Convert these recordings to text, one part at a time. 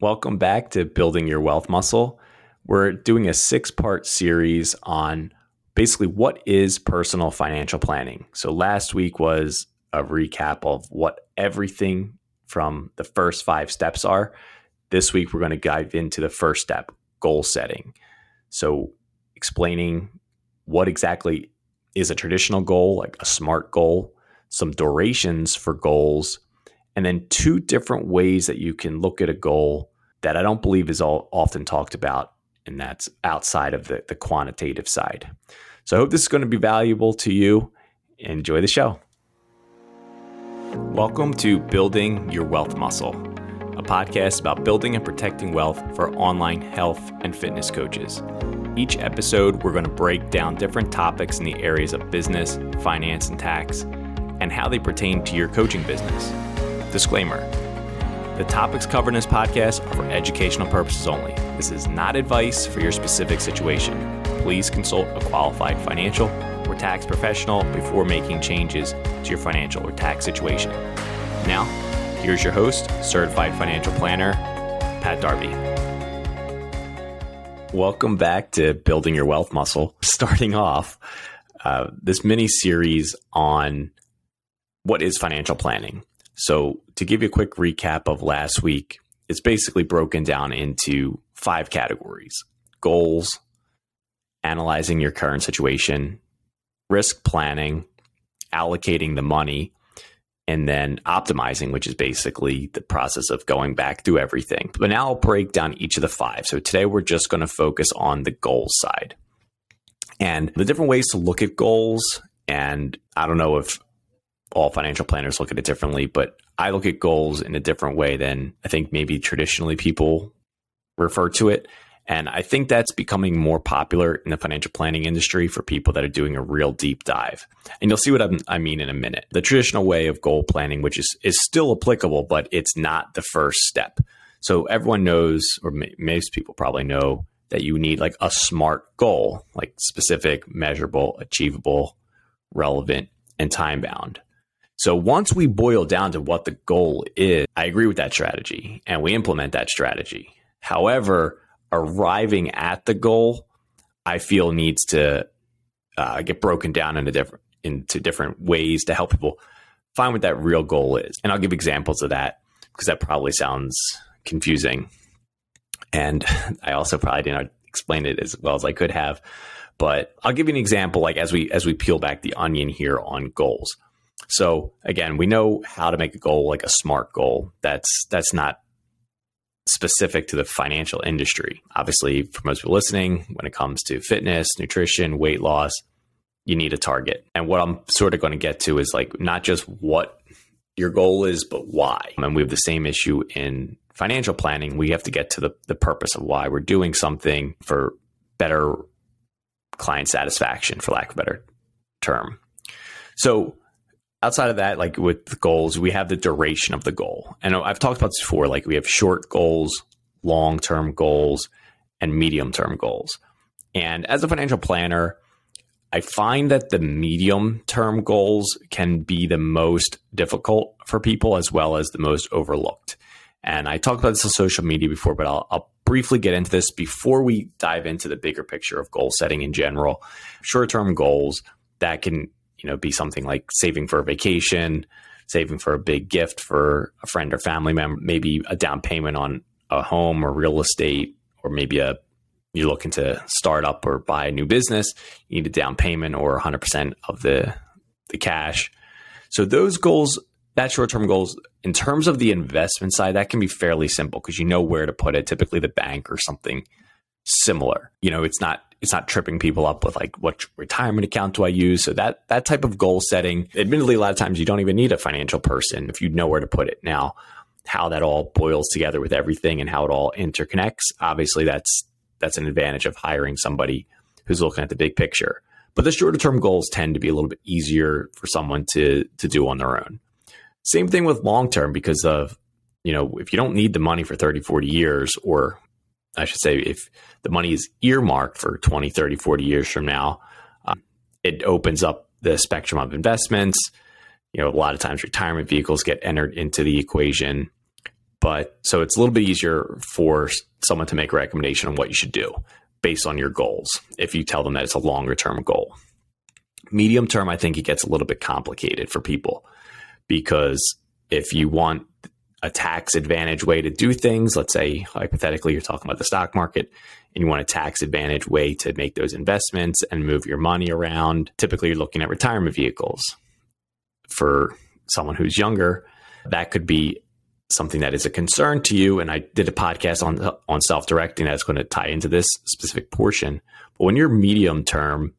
Welcome back to Building Your Wealth Muscle. We're doing a six part series on basically what is personal financial planning. So, last week was a recap of what everything from the first five steps are. This week, we're going to dive into the first step goal setting. So, explaining what exactly is a traditional goal, like a SMART goal, some durations for goals, and then two different ways that you can look at a goal that I don't believe is all often talked about, and that's outside of the, the quantitative side. So I hope this is going to be valuable to you. Enjoy the show. Welcome to Building Your Wealth Muscle, a podcast about building and protecting wealth for online health and fitness coaches. Each episode, we're going to break down different topics in the areas of business, finance, and tax, and how they pertain to your coaching business. Disclaimer The topics covered in this podcast are for educational purposes only. This is not advice for your specific situation. Please consult a qualified financial or tax professional before making changes to your financial or tax situation. Now, here's your host, certified financial planner, Pat Darby. Welcome back to Building Your Wealth Muscle. Starting off uh, this mini series on what is financial planning. So, to give you a quick recap of last week, it's basically broken down into five categories goals, analyzing your current situation, risk planning, allocating the money, and then optimizing, which is basically the process of going back through everything. But now I'll break down each of the five. So today we're just going to focus on the goals side and the different ways to look at goals. And I don't know if all financial planners look at it differently, but I look at goals in a different way than I think maybe traditionally people refer to it. And I think that's becoming more popular in the financial planning industry for people that are doing a real deep dive. And you'll see what I'm, i mean in a minute. The traditional way of goal planning, which is, is still applicable, but it's not the first step. So everyone knows, or most people probably know, that you need like a SMART goal, like specific, measurable, achievable, relevant, and time bound. So once we boil down to what the goal is, I agree with that strategy and we implement that strategy. However, arriving at the goal, I feel needs to uh, get broken down into different into different ways to help people find what that real goal is. And I'll give examples of that because that probably sounds confusing. And I also probably didn't explain it as well as I could have. But I'll give you an example, like as we as we peel back the onion here on goals. So again, we know how to make a goal like a smart goal. That's that's not specific to the financial industry. Obviously, for most people listening, when it comes to fitness, nutrition, weight loss, you need a target. And what I'm sort of going to get to is like not just what your goal is, but why. And we have the same issue in financial planning. We have to get to the, the purpose of why we're doing something for better client satisfaction, for lack of a better term. So outside of that, like with goals, we have the duration of the goal. And I've talked about this before. Like we have short goals, long term goals, and medium term goals. And as a financial planner, I find that the medium term goals can be the most difficult for people as well as the most overlooked. And I talked about this on social media before, but I'll, I'll briefly get into this before we dive into the bigger picture of goal setting in general. Short term goals that can you know, be something like saving for a vacation, saving for a big gift for a friend or family member, maybe a down payment on a home or real estate, or maybe a you're looking to start up or buy a new business, you need a down payment or 100% of the the cash. So those goals, that short-term goals in terms of the investment side, that can be fairly simple because you know where to put it, typically the bank or something similar. You know, it's not it's not tripping people up with like what retirement account do I use? So that that type of goal setting, admittedly, a lot of times you don't even need a financial person if you know where to put it. Now, how that all boils together with everything and how it all interconnects, obviously that's that's an advantage of hiring somebody who's looking at the big picture. But the shorter term goals tend to be a little bit easier for someone to to do on their own. Same thing with long term because of you know, if you don't need the money for 30, 40 years or I should say, if the money is earmarked for 20, 30, 40 years from now, um, it opens up the spectrum of investments. You know, a lot of times retirement vehicles get entered into the equation. But so it's a little bit easier for someone to make a recommendation on what you should do based on your goals if you tell them that it's a longer term goal. Medium term, I think it gets a little bit complicated for people because if you want a tax advantage way to do things, let's say hypothetically you're talking about the stock market and you want a tax advantage way to make those investments and move your money around, typically you're looking at retirement vehicles. For someone who's younger, that could be something that is a concern to you. And I did a podcast on on self directing that's going to tie into this specific portion. But when you're medium term,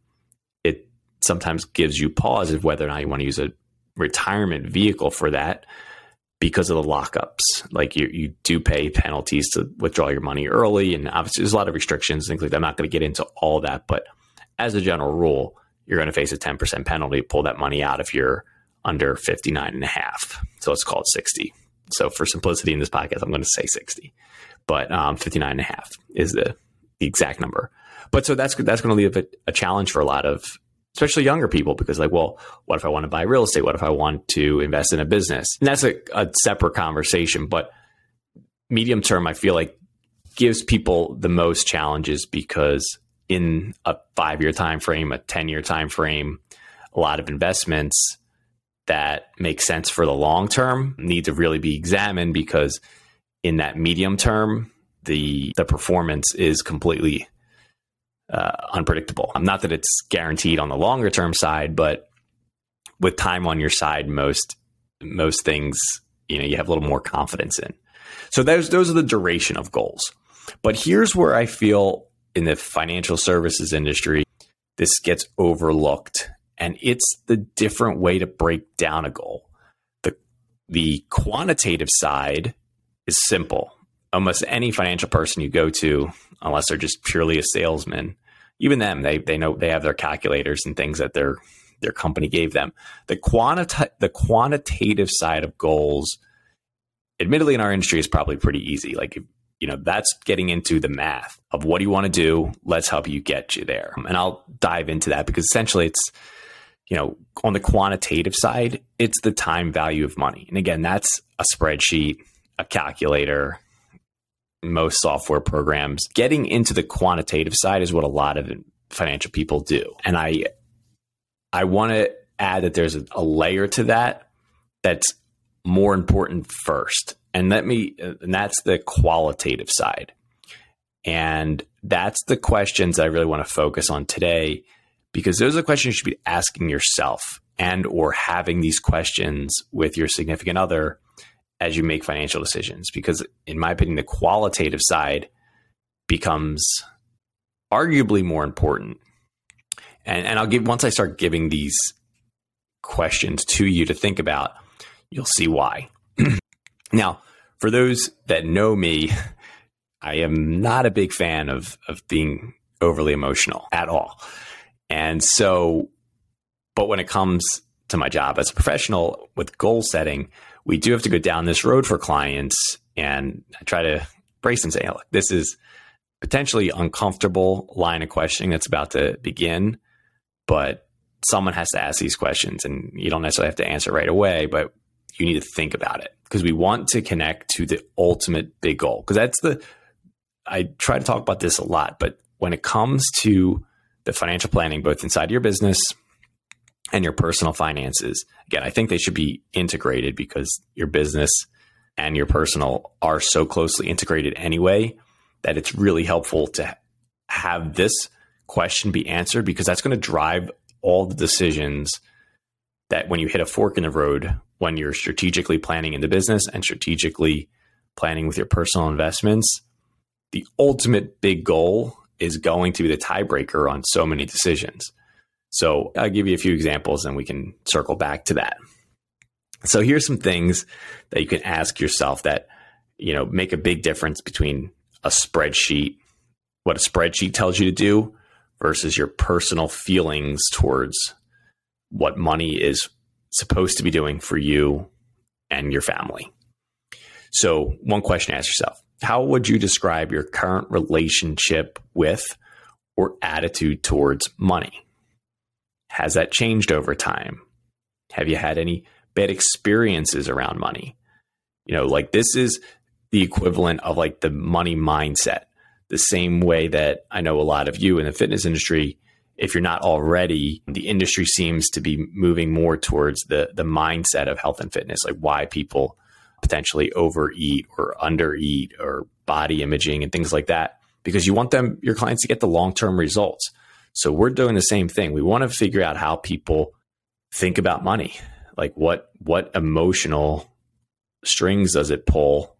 it sometimes gives you pause of whether or not you want to use a retirement vehicle for that because of the lockups. Like you, you do pay penalties to withdraw your money early, and obviously there's a lot of restrictions, things like that. I'm not going to get into all that, but as a general rule, you're going to face a 10% penalty to pull that money out if you're under 59 and a half. So let's call it 60. So for simplicity in this podcast, I'm going to say 60, but um, 59 and a half is the, the exact number. But so that's that's going to leave a, a challenge for a lot of especially younger people, because like, well, what if I want to buy real estate? What if I want to invest in a business? And that's a, a separate conversation. But medium term, I feel like gives people the most challenges because in a five year time frame, a 10 year time frame, a lot of investments that make sense for the long term need to really be examined because in that medium term, the the performance is completely uh, unpredictable. Not that it's guaranteed on the longer term side, but with time on your side, most most things you know you have a little more confidence in. So those those are the duration of goals. But here's where I feel in the financial services industry this gets overlooked, and it's the different way to break down a goal. the The quantitative side is simple. Almost any financial person you go to, unless they're just purely a salesman, even them, they they know they have their calculators and things that their their company gave them. The quantita- the quantitative side of goals, admittedly, in our industry, is probably pretty easy. Like you know, that's getting into the math of what do you want to do. Let's help you get you there, and I'll dive into that because essentially, it's you know, on the quantitative side, it's the time value of money, and again, that's a spreadsheet, a calculator, most software programs, getting into the quantitative side is what a lot of financial people do. And I I want to add that there's a, a layer to that that's more important first. And let me uh, and that's the qualitative side. And that's the questions I really want to focus on today because those are the questions you should be asking yourself and or having these questions with your significant other as you make financial decisions because in my opinion the qualitative side becomes arguably more important. And and I'll give once I start giving these questions to you to think about you'll see why. Now for those that know me I am not a big fan of of being overly emotional at all. And so but when it comes to my job as a professional with goal setting we do have to go down this road for clients and I try to brace and say, look, this is potentially uncomfortable line of questioning that's about to begin, but someone has to ask these questions and you don't necessarily have to answer right away, but you need to think about it because we want to connect to the ultimate big goal. Because that's the, I try to talk about this a lot, but when it comes to the financial planning, both inside your business and your personal finances. Again, I think they should be integrated because your business and your personal are so closely integrated anyway that it's really helpful to have this question be answered because that's going to drive all the decisions that when you hit a fork in the road, when you're strategically planning in the business and strategically planning with your personal investments, the ultimate big goal is going to be the tiebreaker on so many decisions. So I'll give you a few examples and we can circle back to that. So here's some things that you can ask yourself that, you know, make a big difference between a spreadsheet, what a spreadsheet tells you to do versus your personal feelings towards what money is supposed to be doing for you and your family. So, one question ask yourself How would you describe your current relationship with or attitude towards money? Has that changed over time? Have you had any bad experiences around money? You know, like this is the equivalent of like the money mindset. The same way that I know a lot of you in the fitness industry, if you're not already, the industry seems to be moving more towards the the mindset of health and fitness, like why people potentially overeat or undereat or body imaging and things like that, because you want them your clients to get the long term results. So we're doing the same thing. We want to figure out how people think about money. Like what what emotional strings does it pull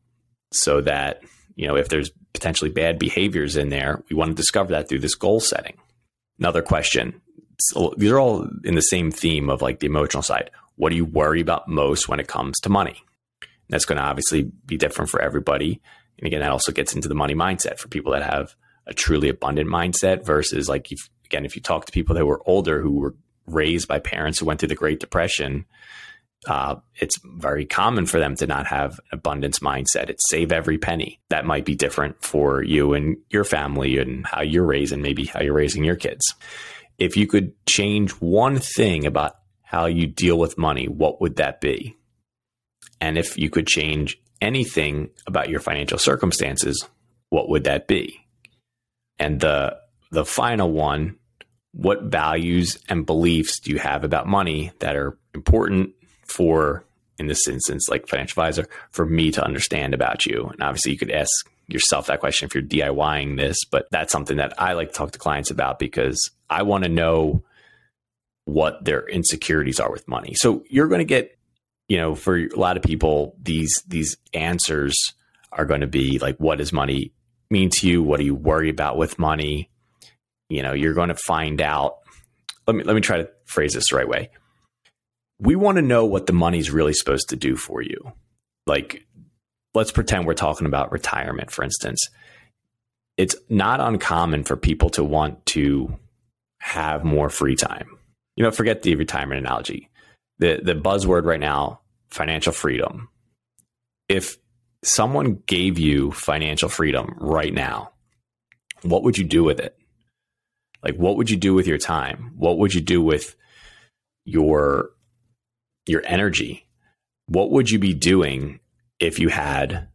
so that, you know, if there's potentially bad behaviors in there, we want to discover that through this goal setting. Another question. So oh, these are all in the same theme of like the emotional side. What do you worry about most when it comes to money? that's going to obviously be different for everybody. And again, that also gets into the money mindset for people that have a truly abundant mindset versus like if, again, if you talk to people that were older who were raised by parents who went through the Great Depression, uh, it's very common for them to not have an abundance mindset. It's save every penny. That might be different for you and your family and how you're raising, maybe how you're raising your kids. If you could change one thing about how you deal with money, what would that be? And if you could change anything about your financial circumstances, what would that be? And the the final one, what values and beliefs do you have about money that are important for in this instance like financial advisor for me to understand about you? And obviously you could ask yourself that question if you're DIYing this, but that's something that I like to talk to clients about because I want to know what their insecurities are with money. So you're going to get you know, for a lot of people, these these answers are going to be like, what does money mean to you? What do you worry about with money? You know, you're going to find out. Let me let me try to phrase this the right way. We want to know what the money's really supposed to do for you. Like, let's pretend we're talking about retirement, for instance. It's not uncommon for people to want to have more free time. You know, forget the retirement analogy the the buzzword right now, financial freedom. If someone gave you financial freedom right now, what would you do with it? Like what would you do with your time? What would you do with your your energy? What would you be doing if you had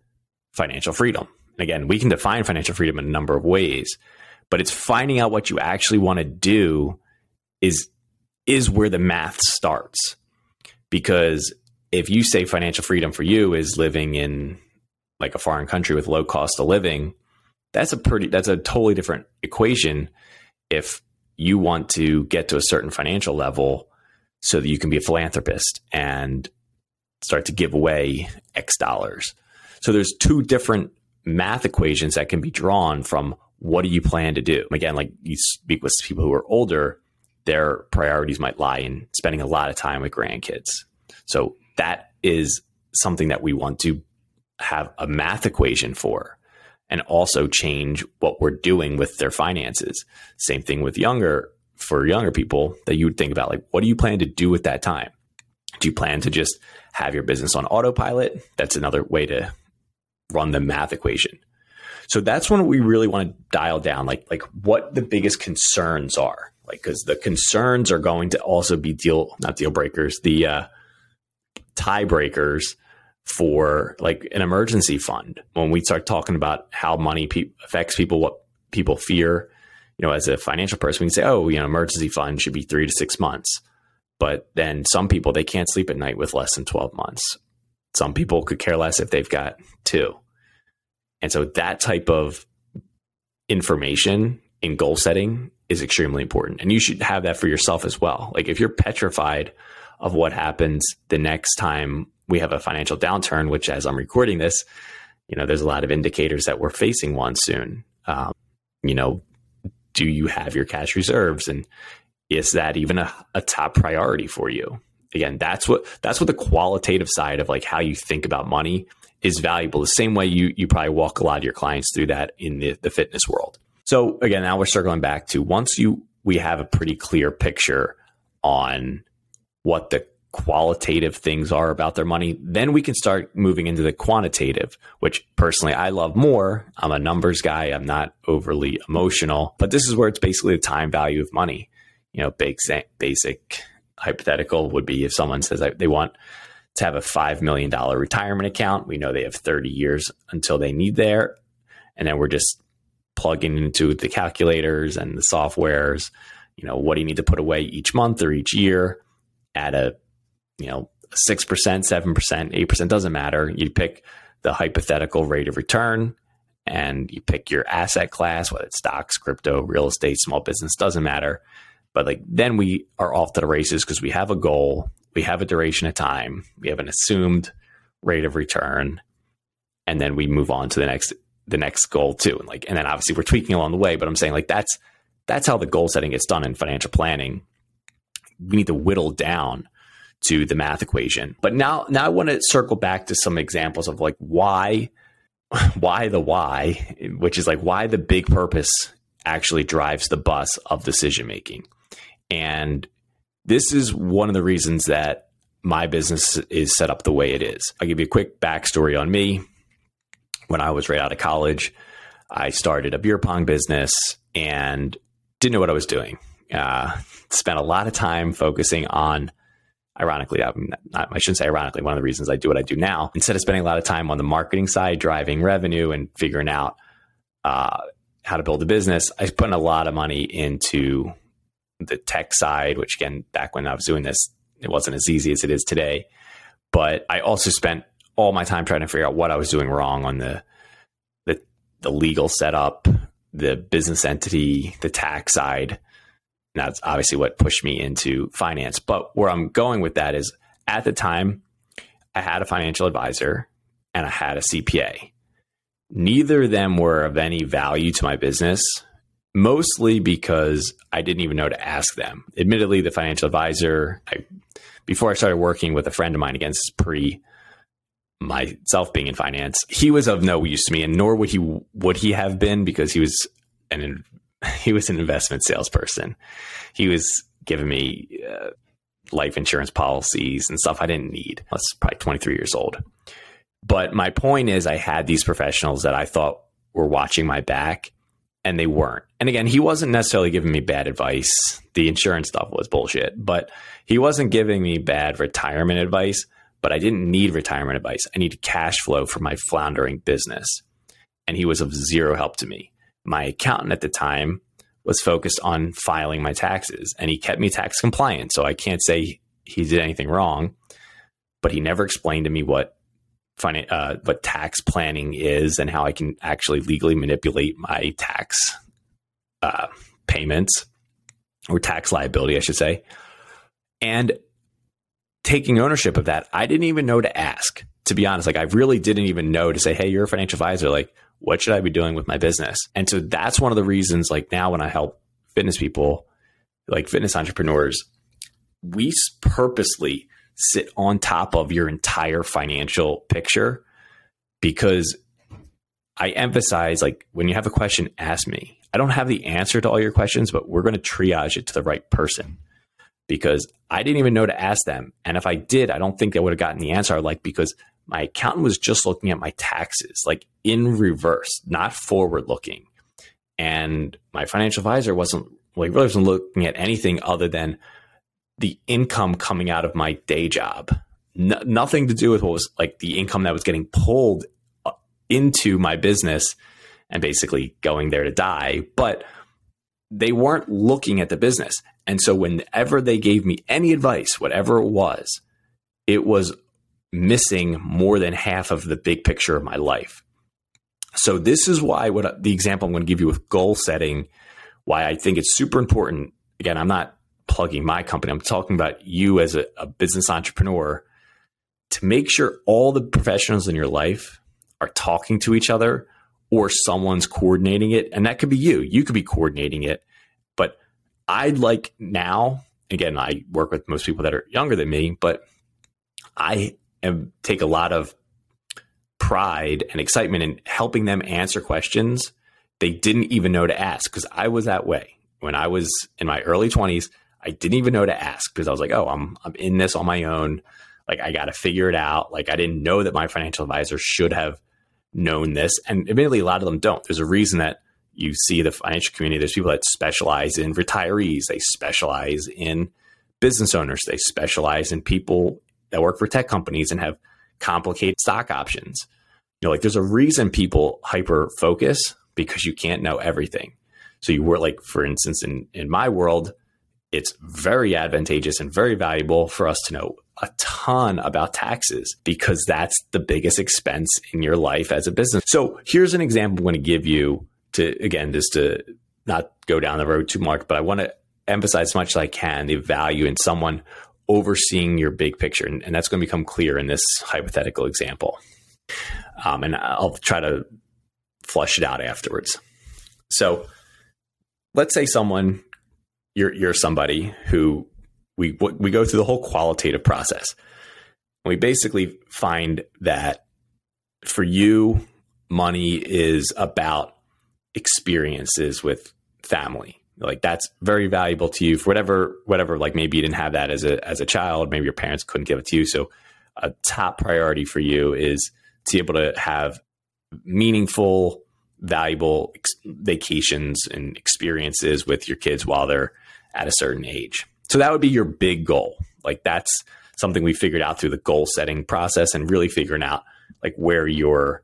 financial freedom? And again, we can define financial freedom in a number of ways, but it's finding out what you actually want to do is is where the math starts because if you say financial freedom for you is living in like a foreign country with low cost of living, that's a pretty that's a totally different equation if you want to get to a certain financial level so that you can be a philanthropist and start to give away X dollars. So there's two different math equations that can be drawn from what do you plan to do? Again, like you speak with people who are older, their priorities might lie in spending a lot of time with grandkids. So that is something that we want to have a math equation for and also change what we're doing with their finances. Same thing with younger for younger people that you would think about like what do you plan to do with that time? Do you plan to just have your business on autopilot? That's another way to run the math equation. So that's when we really want to dial down like like what the biggest concerns are like because the concerns are going to also be deal not deal breakers the uh, tiebreakers for like an emergency fund when we start talking about how money pe- affects people what people fear you know as a financial person we can say oh you know emergency fund should be three to six months but then some people they can't sleep at night with less than 12 months some people could care less if they've got two and so that type of information in goal setting is extremely important. And you should have that for yourself as well. Like if you're petrified of what happens the next time we have a financial downturn, which as I'm recording this, you know, there's a lot of indicators that we're facing one soon. Um, you know, do you have your cash reserves and is that even a, a top priority for you? Again, that's what that's what the qualitative side of like how you think about money is valuable. The same way you you probably walk a lot of your clients through that in the, the fitness world. So again, now we're circling back to once you we have a pretty clear picture on what the qualitative things are about their money, then we can start moving into the quantitative, which personally I love more. I'm a numbers guy. I'm not overly emotional, but this is where it's basically the time value of money. You know, basic, basic hypothetical would be if someone says they want to have a $5 million retirement account. We know they have 30 years until they need there. And then we're just plugging into the calculators and the softwares, you know, what do you need to put away each month or each year at a, you know, 6%, 7%, 8%, doesn't matter. You pick the hypothetical rate of return and you pick your asset class, whether it's stocks, crypto, real estate, small business, doesn't matter. But like then we are off to the races because we have a goal, we have a duration of time, we have an assumed rate of return, and then we move on to the next the next goal too. And like and then obviously we're tweaking along the way, but I'm saying like that's that's how the goal setting gets done in financial planning. We need to whittle down to the math equation. But now now I want to circle back to some examples of like why why the why, which is like why the big purpose actually drives the bus of decision making. And this is one of the reasons that my business is set up the way it is. I'll give you a quick backstory on me. When I was right out of college, I started a beer pong business and didn't know what I was doing. Uh, spent a lot of time focusing on ironically, I'm not, I shouldn't say ironically, one of the reasons I do what I do now, instead of spending a lot of time on the marketing side, driving revenue and figuring out uh, how to build a business, I put a lot of money into the tech side, which again, back when I was doing this, it wasn't as easy as it is today. But I also spent all my time trying to figure out what I was doing wrong on the the, the legal setup, the business entity, the tax side that's obviously what pushed me into finance. But where I'm going with that is at the time, I had a financial advisor and I had a CPA. Neither of them were of any value to my business, mostly because I didn't even know to ask them. Admittedly, the financial advisor, I, before I started working with a friend of mine against pre myself being in finance, he was of no use to me, and nor would he would he have been because he was an he was an investment salesperson. He was giving me uh, life insurance policies and stuff I didn't need. I was probably 23 years old. But my point is, I had these professionals that I thought were watching my back and they weren't. And again, he wasn't necessarily giving me bad advice. The insurance stuff was bullshit, but he wasn't giving me bad retirement advice. But I didn't need retirement advice. I needed cash flow for my floundering business. And he was of zero help to me my accountant at the time was focused on filing my taxes and he kept me tax compliant. So I can't say he did anything wrong, but he never explained to me what uh, what tax planning is and how I can actually legally manipulate my tax uh, payments or tax liability, I should say. And taking ownership of that, I didn't even know to ask. To be honest, like I really didn't even know to say, "Hey, you're a financial advisor. Like, what should I be doing with my business? And so that's one of the reasons, like now when I help fitness people, like fitness entrepreneurs, we purposely sit on top of your entire financial picture because I emphasize like when you have a question, ask me. I don't have the answer to all your questions, but we're going to triage it to the right person because I didn't even know to ask them. And if I did, I don't think I would have gotten the answer I like because my accountant was just looking at my taxes, like in reverse, not forward looking. And my financial advisor wasn't like really wasn't looking at anything other than the income coming out of my day job. nothing to do with what was like the income that was getting pulled uh, into my business and basically going there to die. But they weren't looking at the business. And so whenever they gave me any advice, whatever it was, it was missing more than half of the big picture of my life. So this is why what the example I'm going to give you with goal setting, why I think it's super important. Again, I'm not plugging my company. I'm talking about you as a, a business entrepreneur to make sure all the professionals in your life are talking to each other or someone's coordinating it. And that could be you. You could be coordinating it. But I'd like now, again, I work with most people that are younger than me, but I and take a lot of pride and excitement in helping them answer questions they didn't even know to ask. Because I was that way. When I was in my early 20s I didn't even know to ask because I was like oh I'm I'm in this on my own. Like I got to figure it out. Like I didn't know that my financial advisor should have known this and admittedly a lot of them don't. There's a reason that you see the financial community. There's people that specialize in retirees. They specialize in business owners. They specialize in people that work for tech companies and have complicated stock options. You know, like there's a reason people hyper focus because you can't know everything. So you were like, for instance, in in my world, it's very advantageous and very valuable for us to know a ton about taxes because that's the biggest expense in your life as a business. So here's an example I'm going to give you to again just to not go down the road too much, but I want to emphasize as much as I can the value in someone overseeing your big picture. And, and that's going to become clear in this hypothetical example. Um, and I'll try to flush it out afterwards. So let's say someone, you're, you're somebody who we, we go through the whole qualitative process. We basically find that for you, money is about experiences with family like that's very valuable to you for whatever whatever like maybe you didn't have that as a as a child maybe your parents couldn't give it to you. So a top priority for you is to be able to have meaningful valuable ex- vacations and experiences with your kids while they're at a certain age. So that would be your big goal. Like that's something we figured out through the goal setting process and really figuring out like where your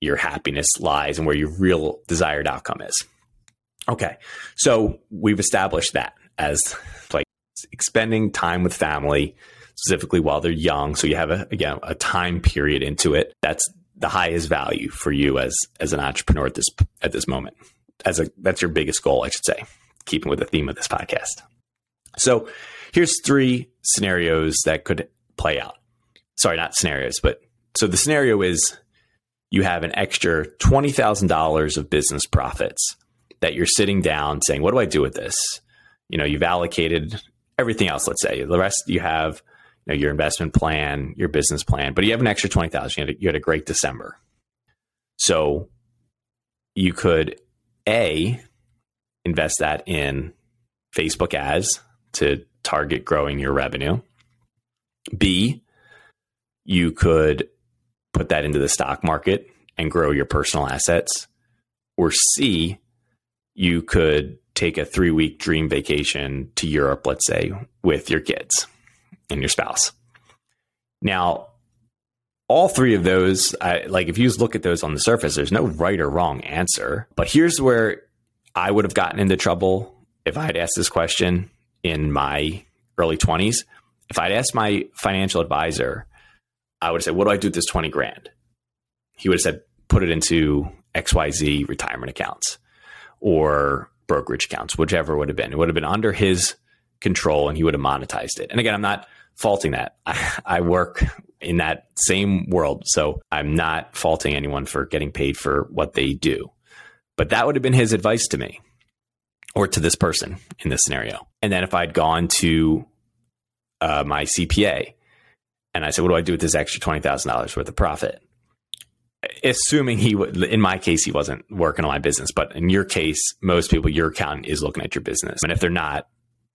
your happiness lies and where your real desired outcome is Okay. So we've established that as like spending time with family, specifically while they're young. So you have a, again, a time period into it. That's the highest value for you as, as an entrepreneur at this, at this moment. As a, that's your biggest goal, I should say, keeping with the theme of this podcast. So here's three scenarios that could play out. Sorry, not scenarios, but so the scenario is you have an extra $20,000 of business profits that you're sitting down saying, what do I do with this? You know, you've allocated everything else, let's say. The rest you have you know, your investment plan, your business plan, but you have an extra 20,000. You, you had a great December. So you could A, invest that in Facebook ads to target growing your revenue. B, you could put that into the stock market and grow your personal assets. Or C, you could take a three week dream vacation to Europe, let's say, with your kids and your spouse. Now, all three of those, I, like if you just look at those on the surface, there's no right or wrong answer. But here's where I would have gotten into trouble if I had asked this question in my early 20s. If I'd asked my financial advisor, I would have said, What do I do with this 20 grand? He would have said, Put it into XYZ retirement accounts or brokerage accounts, whichever would have been. It would have been under his control and he would have monetized it. And again, I'm not faulting that. I, I, work in that same world. So I'm not faulting anyone for getting paid for what they do. But that would have been his advice to me or to this person in this scenario. And then if I'd gone to uh, my CPA and I said, what do I do with this extra $20,000 worth of profit? Assuming he would in my case he wasn't working on my business but in your case most people your accountant is looking at your business. And if they're not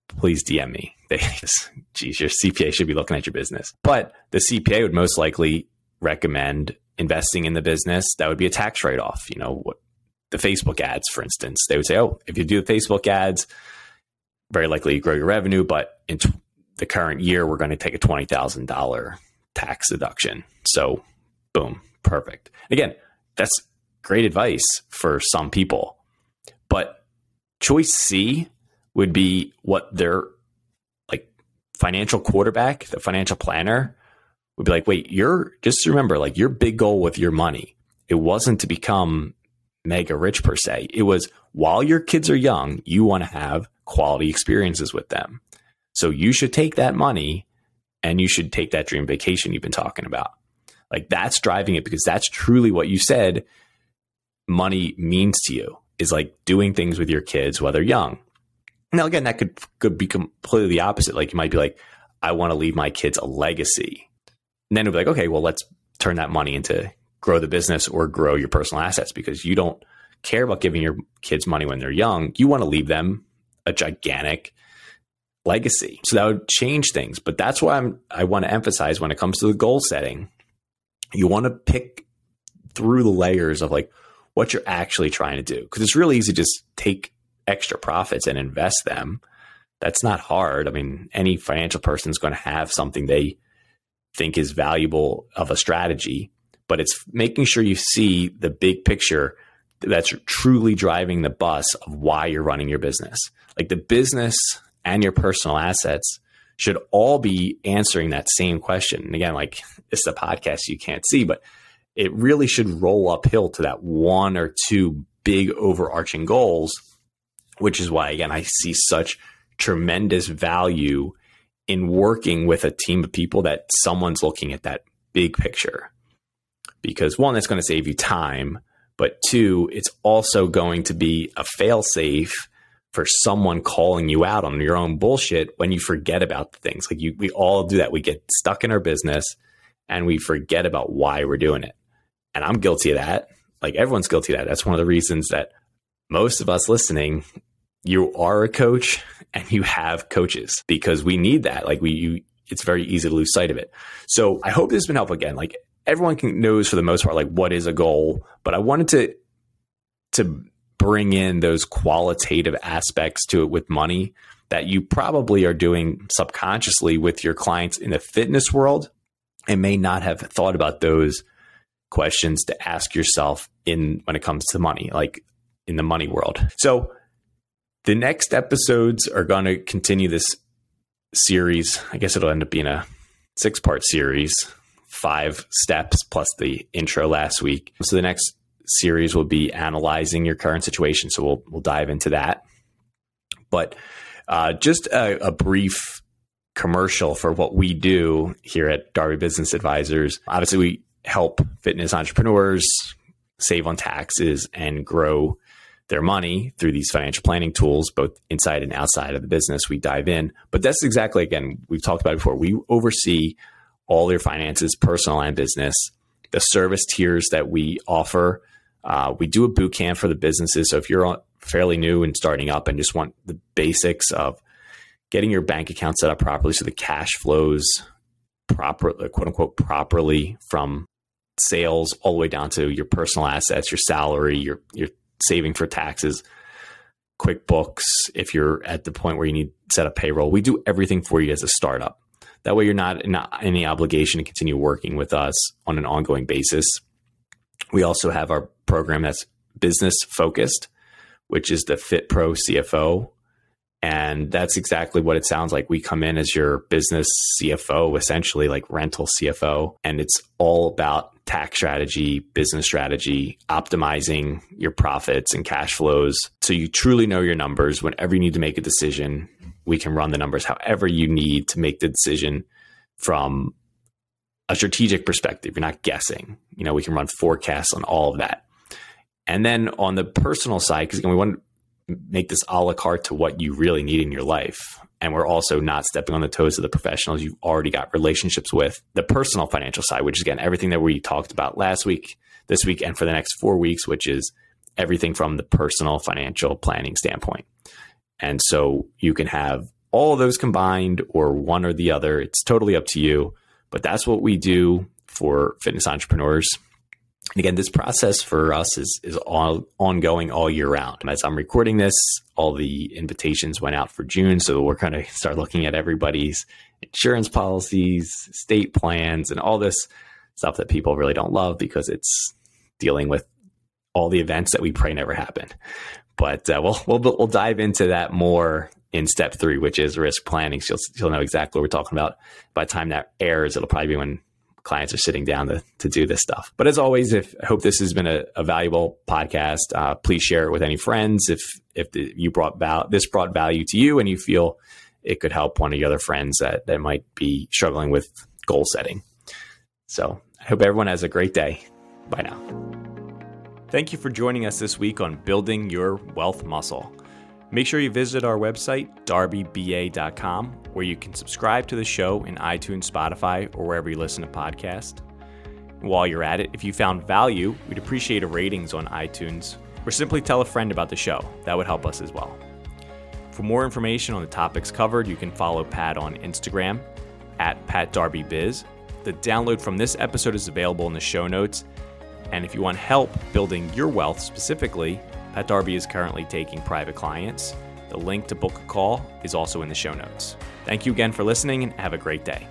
please dm me. They geez your cpa should be looking at your business. But the cpa would most likely recommend investing in the business. That would be a tax write-off you know what the facebook ads for instance. They would say oh if you do the facebook ads very likely you grow your revenue but in t- the current year we're going to take a $20000 tax deduction. So boom perfect. Again, that's great advice for some people. But choice C would be what their like financial quarterback, the financial planner would be like, wait, you're just remember, like your big goal with your money, it wasn't to become mega rich per se. It was while your kids are young, you want to have quality experiences with them. So you should take that money and you should take that dream vacation you've been talking about. Like that's driving it because that's truly what you said money means to you is like doing things with your kids while they're young. Now, again, that could, could be completely the opposite. Like you might be like, I want to leave my kids a legacy. And then it'd be like, okay, well, let's turn that money into grow the business or grow your personal assets because you don't care about giving your kids money when they're young. You want to leave them a gigantic legacy. So that would change things. But that's why I'm, I want to emphasize when it comes to the goal setting you want to pick through the layers of like what you're actually trying to do because it's really easy to just take extra profits and invest them that's not hard i mean any financial person is going to have something they think is valuable of a strategy, but it's making sure you see the big picture that's truly driving the bus of why you're running your business. Like the business and your personal assets should all be answering that same question. And again, like it's a podcast you can't see, but it really should roll uphill to that one or two big overarching goals, which is why, again, I see such tremendous value in working with a team of people that someone's looking at that big picture. Because one, that's going to save you time, but two, it's also going to be a fail safe for someone calling you out on your own bullshit when you forget about the things. Like you, we all do that. We get stuck in our business and we forget about why we're doing it. And I'm guilty of that. Like everyone's guilty of that. That's one of the reasons that most of us listening, you are a coach and you have coaches because we need that. Like we, you, it's very easy to lose sight of it. So I hope this has been helpful. Again, like everyone can, knows for the most part, like what is a goal, but I wanted to, to bring in those qualitative aspects to it with money that you probably are doing subconsciously with your clients in the fitness world and may not have thought about those questions to ask yourself in when it comes to money, like in the money world. So the next episodes are going to continue this series. I guess it'll end up being a six part series, five steps plus the intro last week. So the next series will be analyzing your current situation. So we'll we'll dive into that. But uh, just a, a brief commercial for what we do here at Darby Business Advisors. Obviously, we help fitness entrepreneurs save on taxes and grow their money through these financial planning tools, both inside and outside of the business. We dive in. But that's exactly, again, we've talked about before. We oversee all your finances, personal and business, the service tiers that we offer. Uh, we do a boot camp for the businesses. So if you're fairly new and starting up and just want the basics of getting your bank account set up properly so the cash flows proper quote unquote properly from sales all the way down to your personal assets, your salary, your your saving for taxes, QuickBooks, if you're at the point where you need to set up payroll. We do everything for you as a startup. That way you're not in any obligation to continue working with us on an ongoing basis. We also have our program that's business focused, which is the Fit Pro CFO and that's exactly what it sounds like. We come in as your business CFO, essentially like rental CFO, and it's all about tax strategy, business strategy, optimizing your profits and cash flows. So you truly know your numbers. Whenever you need to make a decision, we can run the numbers however you need to make the decision from a strategic perspective. You're not guessing. You know, we can run forecasts on all of that. And then on the personal side, because we want to make this a la carte to what you really need in your life. And we're also not stepping on the toes of the professionals you've already got relationships with. The personal financial side, which is again everything that we talked about last week, this week, and for the next four weeks, which is everything from the personal financial planning standpoint. And so you can have all of those combined or one or the other. It's totally up to you. But that's what we do for fitness entrepreneurs And again, this process for us is is all ongoing all year round. As I'm recording this, all the invitations went out for June, so we're going to start looking at everybody's insurance policies, state plans, and all this stuff that people really don't love because it's dealing with all the events that we pray never happen. But uh, we'll, we'll we'll dive into that more in step three, which is risk planning. So you'll, you'll know exactly what we're talking about. By the time that airs, it'll probably be when clients are sitting down to, to do this stuff. But as always, if I hope this has been a, a valuable podcast, uh, please share it with any friends. If if the, you brought val- this brought value to you and you feel it could help one of your other friends that, that might be struggling with goal setting. So I hope everyone has a great day. Bye now. Thank you for joining us this week on Building Your Wealth Muscle. Make sure you visit our website, darbyba.com, where you can subscribe to the show in iTunes, Spotify, or wherever you listen to podcasts. While you're at it, if you found value, we'd appreciate a ratings on iTunes, or simply tell a friend about the show. That would help us as well. For more information on the topics covered, you can follow Pat on Instagram at PatDarbyBiz. The download from this episode is available in the show notes. And if you want help building your wealth specifically, Pat Darby is currently taking private clients. The link to book a call is also in the show notes. Thank you again for listening and have a great day.